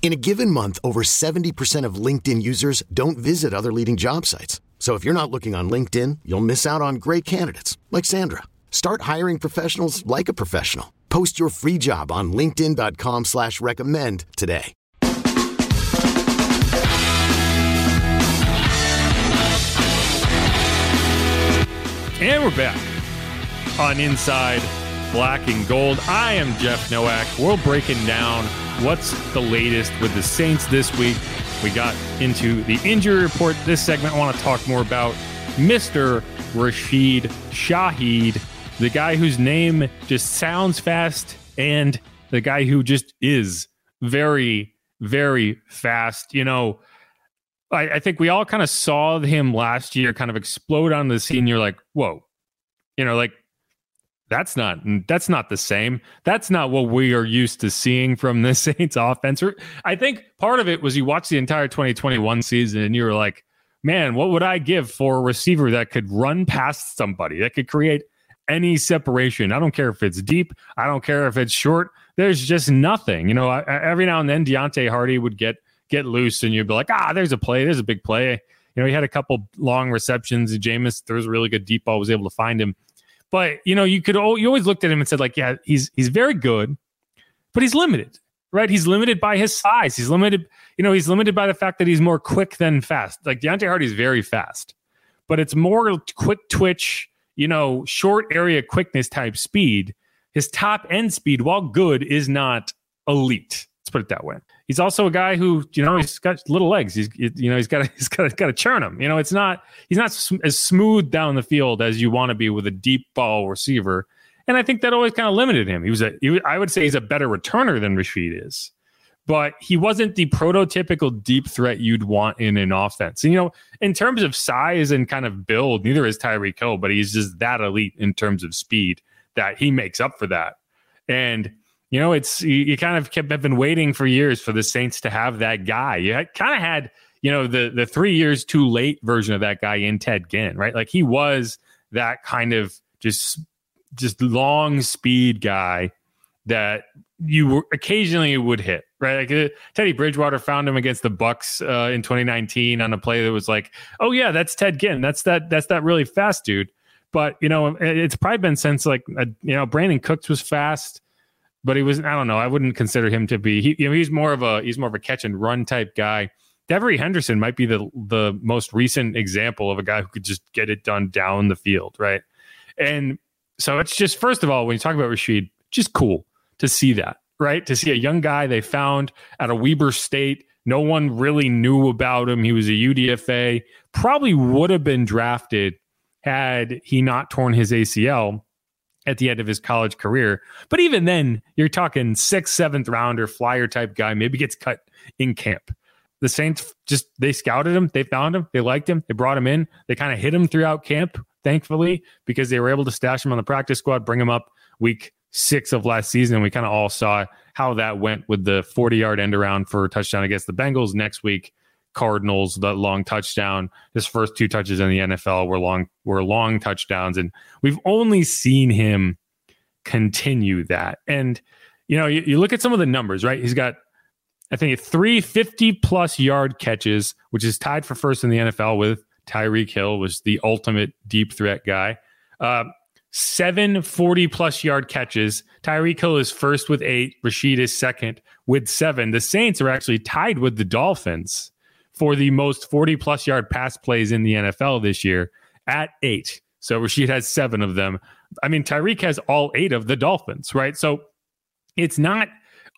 In a given month, over 70% of LinkedIn users don't visit other leading job sites. So if you're not looking on LinkedIn, you'll miss out on great candidates like Sandra. Start hiring professionals like a professional. Post your free job on LinkedIn.com slash recommend today. And we're back on Inside Black and Gold. I am Jeff Nowak. We're breaking down what's the latest with the Saints this week. We got into the injury report. This segment, I want to talk more about Mr. Rashid Shaheed, the guy whose name just sounds fast and the guy who just is very, very fast. You know, I, I think we all kind of saw him last year kind of explode on the scene. You're like, whoa, you know, like that's not that's not the same. That's not what we are used to seeing from the Saints offense. I think part of it was you watched the entire 2021 season and you were like, man, what would I give for a receiver that could run past somebody that could create any separation? I don't care if it's deep. I don't care if it's short. There's just nothing. You know, I, every now and then Deonte Harty would get get loose and you'd be like, ah, there's a play. There's a big play. You know, he had a couple long receptions. Jameis, there was a really good deep ball, was able to find him. But you know, you could you always looked at him and said like, yeah, he's he's very good, but he's limited, right? He's limited by his size. He's limited, you know, he's limited by the fact that he's more quick than fast. Like Deonte Harty is very fast, but it's more quick twitch, you know, short area quickness type speed. His top end speed, while good, is not elite. Let's put it that way. He's also a guy who, you know, he's got little legs. He's, you know, he's got he's got got to churn him. You know, it's not, he's not as smooth down the field as you want to be with a deep ball receiver. And I think that always kind of limited him. He was a, he, I would say he's a better returner than Rashid is, but he wasn't the prototypical deep threat you'd want in an offense. And, you know, in terms of size and kind of build, neither is Tyreek Hill, but he's just that elite in terms of speed that he makes up for that. And, you know, it's you, you kind of kept have been waiting for years for the Saints to have that guy. You kind of had, you know, the the three years too late version of that guy in Ted Ginn, right? Like he was that kind of just just long speed guy that you occasionally would hit, right? Like uh, Teddy Bridgewater found him against the bucks uh, in 2019 on a play that was like, oh yeah, that's Ted Ginn. That's that that's that really fast dude. But you know, it's probably been since like a, you know Brandin Cooks was fast but he was I don't know. I wouldn't consider him to be. He, you know, he's more of a he's more of a catch and run type guy. Devery Henderson might be the the most recent example of a guy who could just get it done down the field, right? And so it's just first of all, when you talk about Rashid, just cool to see that, right? To see a young guy they found at a Weber State. No one really knew about him. He was a UDFA. Probably would have been drafted had he not torn his ACL at the end of his college career. But even then, you're talking sixth, seventh rounder, flyer type guy, maybe gets cut in camp. The Saints just they scouted him, they found him, they liked him, they brought him in, they kind of hit him throughout camp, thankfully, because they were able to stash him on the practice squad, bring him up week six of last season. And we kind of all saw how that went with the 40 yard end around for a touchdown against the Bengals next week. Cardinals, the long touchdown. His first two touches in the NFL were long were long touchdowns, and we've only seen him continue that. And you know, you, you look at some of the numbers, right? He's got I think three 50 plus yard catches, which is tied for first in the NFL with Tyreek Hill, was the ultimate deep threat guy. Uh, seven 40 plus yard catches. Tyreek Hill is first with eight. Rashid is second with seven. The Saints are actually tied with the Dolphins for the most 40 plus yard pass plays in the NFL this year at eight. So Rashid has seven of them. I mean, Tyreek has all eight of the Dolphins, right? So it's not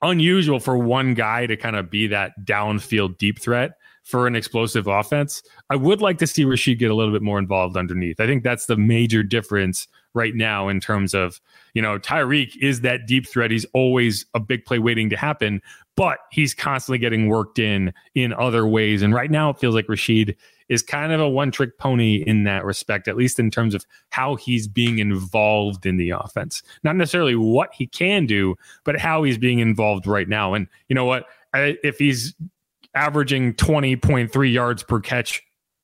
unusual for one guy to kind of be that downfield deep threat for an explosive offense. I would like to see Rashid get a little bit more involved underneath. I think that's the major difference right now in terms of, you know, Tyreek is that deep threat. He's always a big play waiting to happen, but he's constantly getting worked in in other ways. And right now it feels like Rashid is kind of a one trick pony in that respect, at least in terms of how he's being involved in the offense. Not necessarily what he can do, but how he's being involved right now. And you know what? If he's averaging 20.3 yards per catch,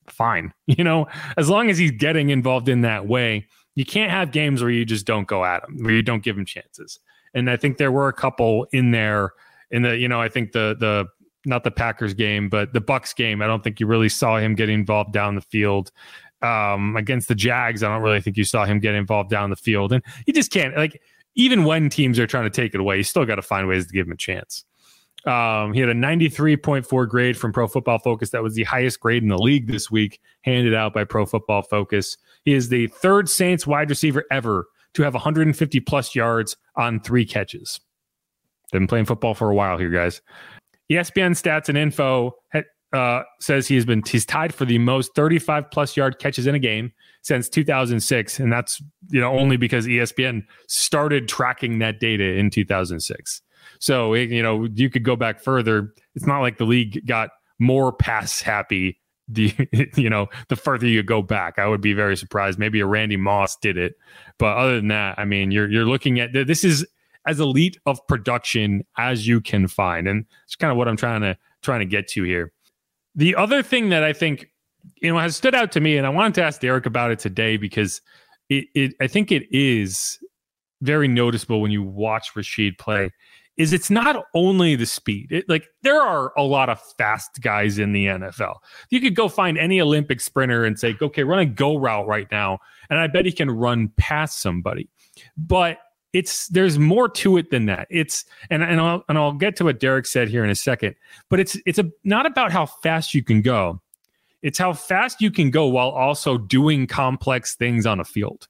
fine. You know, as long as he's getting involved in that way, you can't have games where you just don't go at him, where you don't give him chances. And I think there were a couple in there in the, you know, I think the the not the Packers game, but the Bucks game. I don't think you really saw him get involved down the field. Um, against the Jags, I don't really think you saw him get involved down the field. And you just can't like even when teams are trying to take it away, you still got to find ways to give him a chance. Um, he had a 93.4 grade from Pro Football Focus. That was the highest grade in the league this week, handed out by Pro Football Focus. He is the third Saints wide receiver ever to have 150 plus yards on three catches. Been playing football for a while here, guys. ESPN stats and info uh, says he has been he's tied for the most 35 plus yard catches in a game since 2006, and that's you know only because ESPN started tracking that data in 2006. So you know you could go back further. It's not like the league got more pass happy. The you know the further you go back, I would be very surprised. Maybe a Randy Moss did it, but other than that, I mean, you're you're looking at this is as elite of production as you can find, and it's kind of what I'm trying to trying to get to here. The other thing that I think you know has stood out to me, and I wanted to ask Derek about it today because it, it I think it is very noticeable when you watch Rashid play. Is it's not only the speed. It, like there are a lot of fast guys in the NFL. You could go find any Olympic sprinter and say, "Okay, run a go route right now," and I bet he can run past somebody. But it's there's more to it than that. It's and and I'll and I'll get to what Derek said here in a second. But it's it's a not about how fast you can go. It's how fast you can go while also doing complex things on a field.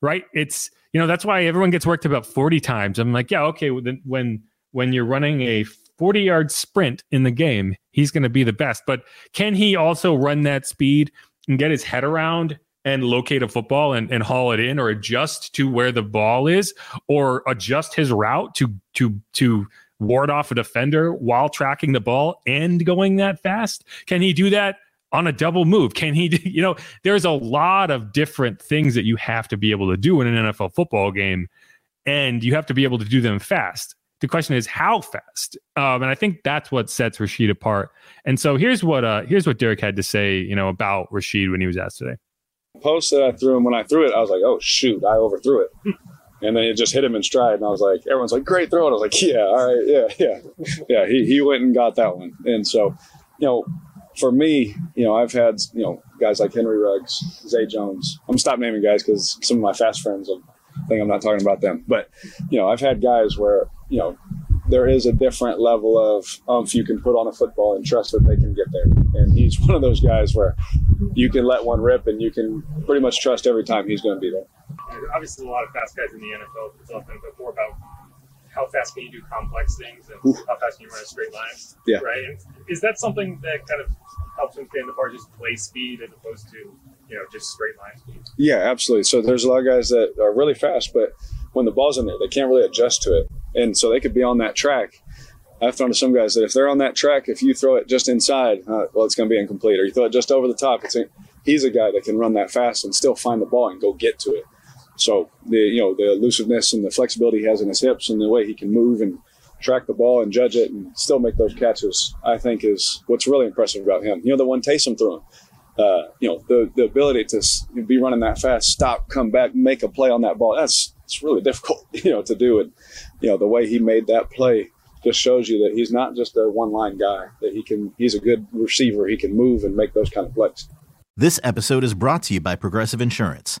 Right? It's you know that's why everyone gets worked about 40 times. I'm like, yeah, okay, when when when you're running a 40 yard sprint in the game, he's going to be the best. But can he also run that speed and get his head around and locate a football and, and haul it in or adjust to where the ball is or adjust his route to to to ward off a defender while tracking the ball and going that fast? Can he do that on a double move? Can he, you know, there's a lot of different things that you have to be able to do in an NFL football game, and you have to be able to do them fast. The question is how fast, um, and I think that's what sets Rashid apart. And so here's what uh, here's what Derek had to say, you know, about Rashid when he was asked today post that I threw him when I threw it, I was like, oh shoot, I overthrew it. And then it just hit him in stride, and I was like, everyone's like, great throw. And I was like, yeah, all right, yeah, yeah, yeah. He he went and got that one. And so, you know, for me, you know, I've had you know guys like Henry Ruggs, Zay Jones. I'm gonna stop naming guys because some of my fast friends will think I'm not talking about them. But you know, I've had guys where you know there is a different level of umph you can put on a football and trust that they can get there. And he's one of those guys where you can let one rip and you can pretty much trust every time he's going to be there. Obviously, a lot of fast guys in the NFL. It's often more about how fast can you do complex things and how fast can you run a straight line. Yeah. Right. And is that something that kind of helps him stand apart, just play speed as opposed to you know just straight line speed? Yeah, absolutely. So there's a lot of guys that are really fast, but when the ball's in there, they can't really adjust to it, and so they could be on that track I've thrown to some guys that if they're on that track, if you throw it just inside, uh, well, it's going to be incomplete. Or you throw it just over the top, it's a, he's a guy that can run that fast and still find the ball and go get to it. So the you know the elusiveness and the flexibility he has in his hips and the way he can move and track the ball and judge it and still make those catches, I think is what's really impressive about him. You know the one Taysom threw him. Uh, you know the the ability to be running that fast, stop, come back, make a play on that ball. That's it's really difficult, you know, to do it. You know the way he made that play just shows you that he's not just a one line guy, that he can he's a good receiver. He can move and make those kind of plays. This episode is brought to you by Progressive Insurance.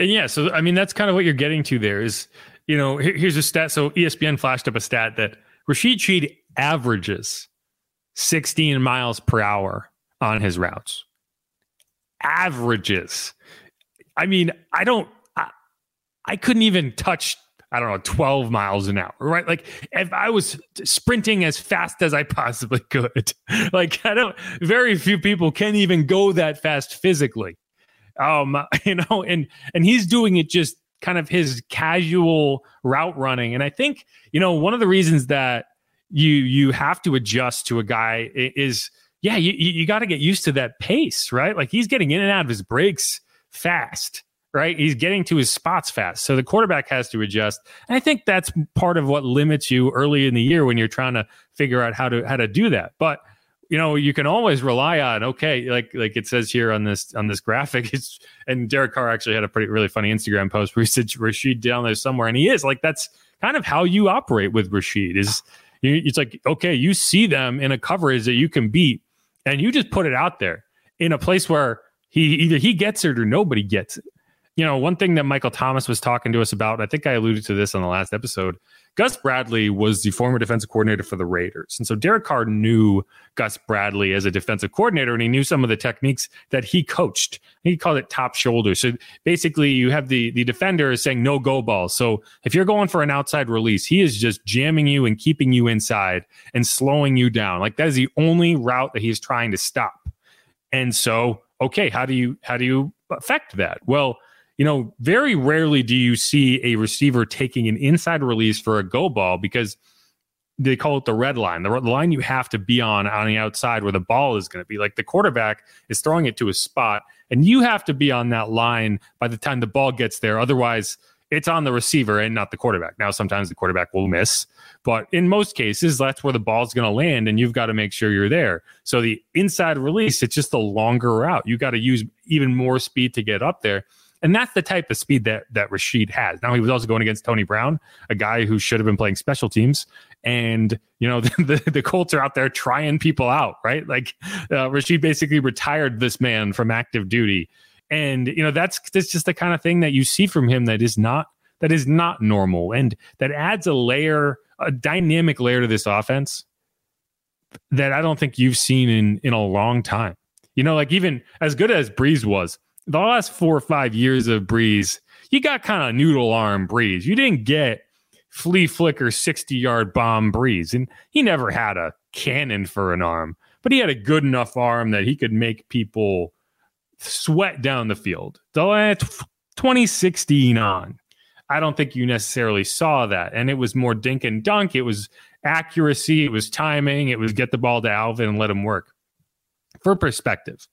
And yeah, so I mean that's kind of what you're getting to there is, you know, here's a stat. So ESPN flashed up a stat that Rashid Shaheed averages 16 miles per hour on his routes. Averages. I mean, I don't I, I couldn't even touch I don't know, 12 miles an hour, right? Like if I was sprinting as fast as I possibly could, like I don't, very few people can even go that fast physically. Um, you know, and and he's doing it just kind of his casual route running. And I think, you know, one of the reasons that you you have to adjust to a guy is yeah, you you got to get used to that pace, right? Like he's getting in and out of his breaks fast right? He's getting to his spots fast. So the quarterback has to adjust. And I think that's part of what limits you early in the year when you're trying to figure out how to how to do that. But you know, you can always rely on okay, like like it says here on this on this graphic. It's and Derek Carr actually had a pretty really funny Instagram post where he said Rashid down there somewhere, and he is like that's kind of how you operate with Rashid. Is you, it's like okay, you see them in a coverage that you can beat, and you just put it out there in a place where he either he gets it or nobody gets it you know, one thing that Michael Thomas was talking to us about, I think I alluded to this on the last episode. Gus Bradley was the former defensive coordinator for the Raiders. And so Derek Carr knew Gus Bradley as a defensive coordinator and he knew some of the techniques that he coached. He called it top shoulder. So basically you have the the defender is saying no go ball. So if you're going for an outside release, he is just jamming you and keeping you inside and slowing you down. Like that is the only route that he's trying to stop. And so, okay, how do you how do you affect that? Well, you know, very rarely do you see a receiver taking an inside release for a go ball because they call it the red line, the line you have to be on on the outside where the ball is going to be. Like the quarterback is throwing it to a spot, and you have to be on that line by the time the ball gets there. Otherwise, it's on the receiver and not the quarterback. Now, sometimes the quarterback will miss, but in most cases, that's where the ball's going to land, and you've got to make sure you're there. So the inside release, it's just a longer route. You got to use even more speed to get up there. And that's the type of speed that that Rashid has. Now he was also going against Tony Brown, a guy who should have been playing special teams. And you know the the, the Colts are out there trying people out, right? Like uh, Rashid basically retired this man from active duty, and you know that's that's just the kind of thing that you see from him that is not that is not normal, and that adds a layer, a dynamic layer to this offense that I don't think you've seen in in a long time. You know, like even as good as Brees was the last four or five years of Brees, you got kind of noodle arm Brees. You didn't get flea flicker 60 yard bomb Brees. And he never had a cannon for an arm, but he had a good enough arm that he could make people sweat down the field. The last 2016 on, I don't think you necessarily saw that. And it was more dink and dunk. It was accuracy, it was timing, it was get the ball to Alvin and let him work. For perspective,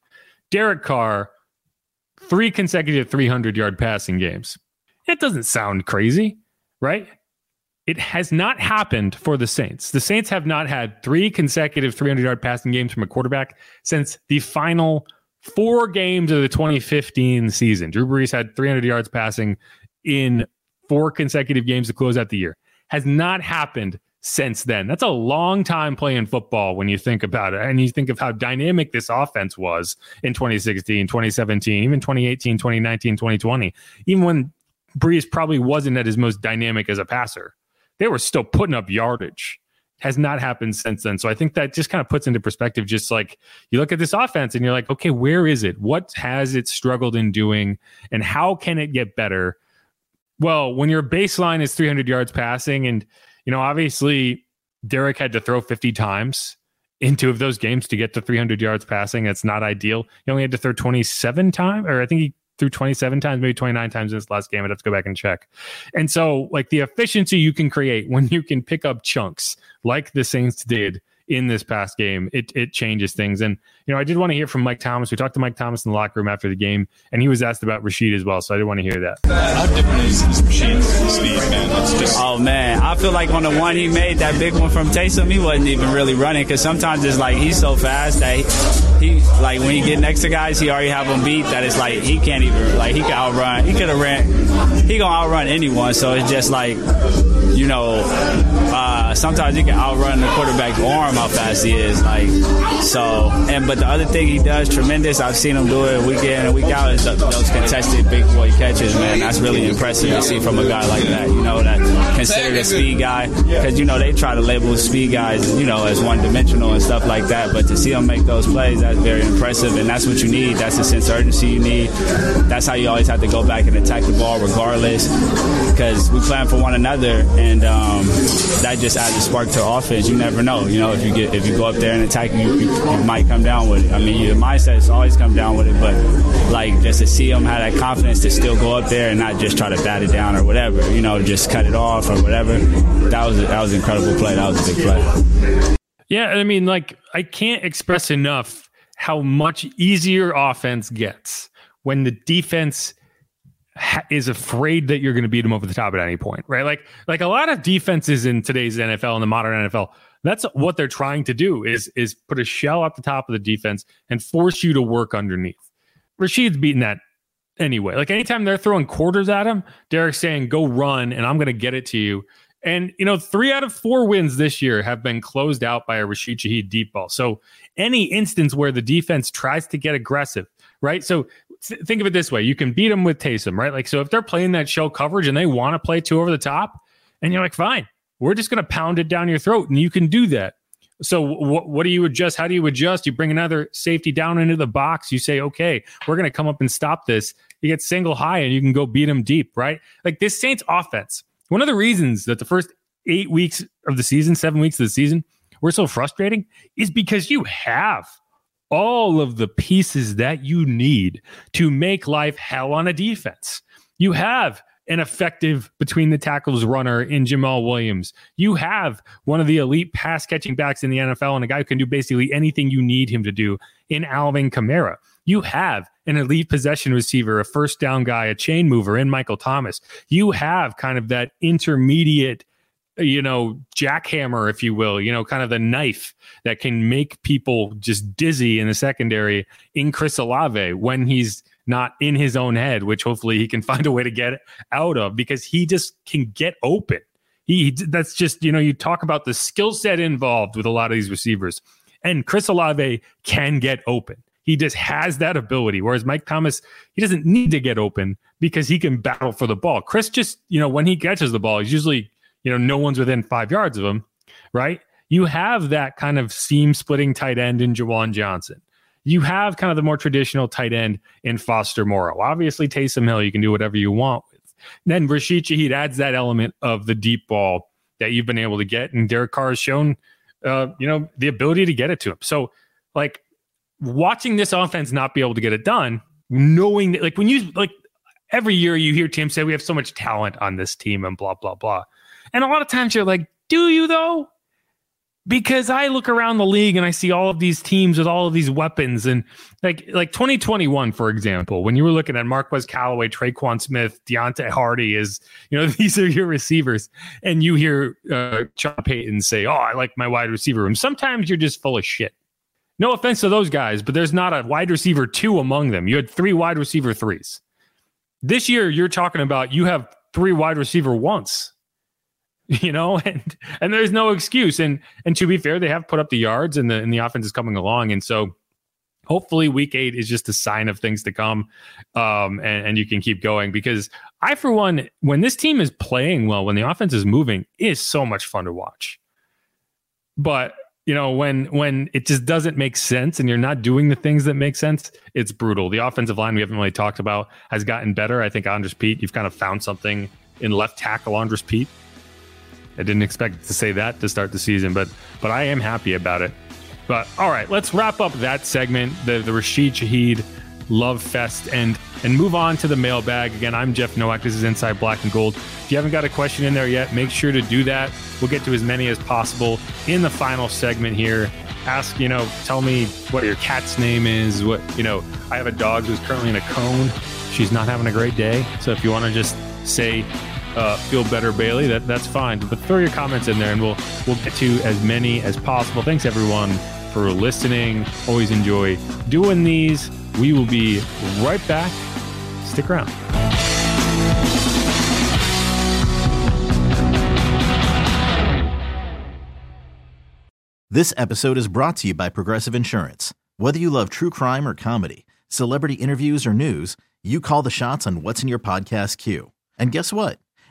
Derek Carr three consecutive 300 yard passing games. It doesn't sound crazy. right? It has not happened for the Saints. The Saints have not had three consecutive 300 yard passing games from a quarterback since the final four games of the 2015 season. Drew Brees had 300 yards passing in four consecutive games to close out the year. Has not happened since then. That's a long time playing football when you think about it. And you think of how dynamic this offense was in 2016, 2017, even 2018, 2019, 2020. Even when Brees probably wasn't at his most dynamic as a passer, they were still putting up yardage. Has not happened since then. So I think that just kind of puts into perspective just like you look at this offense and you're like, okay, where is it? What has it struggled in doing? And how can it get better? Well, when your baseline is 300 yards passing and you know, obviously Derek had to throw 50 times in two of those games to get to 300 yards passing. That's not ideal. He only had to throw 27 times, or I think he threw 27 times, maybe 29 times in this last game. I'd have to go back and check. And so, like the efficiency you can create when you can pick up chunks like the Saints did in this past game, it it changes things. And you know, I did want to hear from Mike Thomas. We talked to Mike Thomas in the locker room after the game, and he was asked about Rashid as well. So I did want to hear that. How different is, Rashid's speed, man? Just- oh man, I feel like on the one he made, that big one from Taysom, he wasn't even really running because sometimes it's like he's so fast that he, he, like when he get next to guys, he already have them beat. That it's like he can't even like he can outrun. He could have ran. He gonna outrun anyone. So it's just like you know, uh, sometimes he can outrun the quarterback's arm how fast he is. Like so, and but the other thing he does tremendous. I've seen him do it week in and week out. Is those contested big boy catches, man. That's really impressive to see from a guy like that. You know, that considered a speed guy because you know they try to label speed guys, you know, as one dimensional and stuff like that. But to see him make those plays, that's very impressive, and that's what you need. That's the sense of urgency you need. That's how you always have to go back and attack the ball regardless, because we plan for one another, and um, that just adds a spark to offense. You never know. You know, if you get if you go up there and attack, you, you, you might come down with it. I mean, your mindset is always come down with it, but like just to see him have that confidence to still go up there and not just try to bat it down or whatever. You know, just cut it off or whatever. That was that was an incredible play. That was a big play. Yeah, I mean, like I can't express enough how much easier offense gets when the defense is afraid that you're going to beat them over the top at any point, right? Like, like a lot of defenses in today's NFL and the modern NFL, that's what they're trying to do is is put a shell at the top of the defense and force you to work underneath. Rashid's beating that anyway. Like anytime they're throwing quarters at him, Derek's saying, "Go run, and I'm going to get it to you." And you know, three out of four wins this year have been closed out by a Rashid Shaheed deep ball. So any instance where the defense tries to get aggressive, right? So th- think of it this way: you can beat them with Taysom, right? Like so, if they're playing that shell coverage and they want to play two over the top, and you're like, fine, we're just going to pound it down your throat, and you can do that. So what what do you adjust? How do you adjust? You bring another safety down into the box. You say, okay, we're going to come up and stop this. You get single high, and you can go beat them deep, right? Like this Saints offense. One of the reasons that the first eight weeks of the season, seven weeks of the season, were so frustrating is because you have all of the pieces that you need to make life hell on a defense. You have an effective between the tackles runner in Jamaal Williams. You have one of the elite pass catching backs in the NFL and a guy who can do basically anything you need him to do in Alvin Kamara. You have an elite possession receiver, a first down guy, a chain mover in Michael Thomas. You have kind of that intermediate you know, jackhammer, if you will, you know, kind of the knife that can make people just dizzy in the secondary in Chris Olave when he's not in his own head, which hopefully he can find a way to get out of because he just can get open. He that's just, you know, you talk about the skill set involved with a lot of these receivers. And Chris Olave can get open. He just has that ability. Whereas Mike Thomas, he doesn't need to get open because he can battle for the ball. Chris just, you know, when he catches the ball, he's usually, you know, no one's within five yards of him, right? You have that kind of seam splitting tight end in Juwan Johnson. You have kind of the more traditional tight end in Foster Moreau. Obviously, Taysom Hill, you can do whatever you want with. Then Rashid Shaheed adds that element of the deep ball that you've been able to get. And Derek Carr has shown, uh, you know, the ability to get it to him. So, like, watching this offense not be able to get it done, knowing that, like, when you, like, every year you hear Tim say, we have so much talent on this team and blah, blah, blah. And a lot of times you're like, do you though? Because I look around the league and I see all of these teams with all of these weapons. And like like 2021 for example when you were looking at Marquez Callaway, Tre'Quan Smith, Deonte Harty is you know these are your receivers. And you hear uh, Sean Payton say oh I like my wide receiver room. Sometimes you're just full of shit. No offense to those guys but there's not a wide receiver two among them. You had three wide receiver threes. This year you're talking about you have three wide receiver once you know, and and there's no excuse. And and to be fair, they have put up the yards and the and the offense is coming along. And so hopefully week eight is just a sign of things to come. Um, and, and you can keep going because I, for one, when this team is playing well, when the offense is moving, is so much fun to watch. But you know, when when it just doesn't make sense and you're not doing the things that make sense, it's brutal. The offensive line we haven't really talked about has gotten better. I think Andrus Peat you've kind of found something in left tackle Andrus Peat I didn't expect to say that to start the season, but but I am happy about it. But all right, let's wrap up that segment, the the Rashid Shaheed Love Fest, and and move on to the mailbag. Again, I'm Jeff Nowak. This is Inside Black and Gold. If you haven't got a question in there yet, make sure to do that. We'll get to as many as possible in the final segment here. Ask, you know, tell me what your cat's name is. What you know, I have a dog who's currently in a cone. She's not having a great day. So if you want to just say uh, feel better, Bailey, that that's fine. But throw your comments in there, and we'll we'll get to as many as possible. Thanks everyone for listening. Always enjoy doing these. We will be right back. Stick around. This episode is brought to you by Progressive Insurance. Whether you love true crime or comedy, celebrity interviews or news, you call the shots on what's in your podcast queue. And guess what?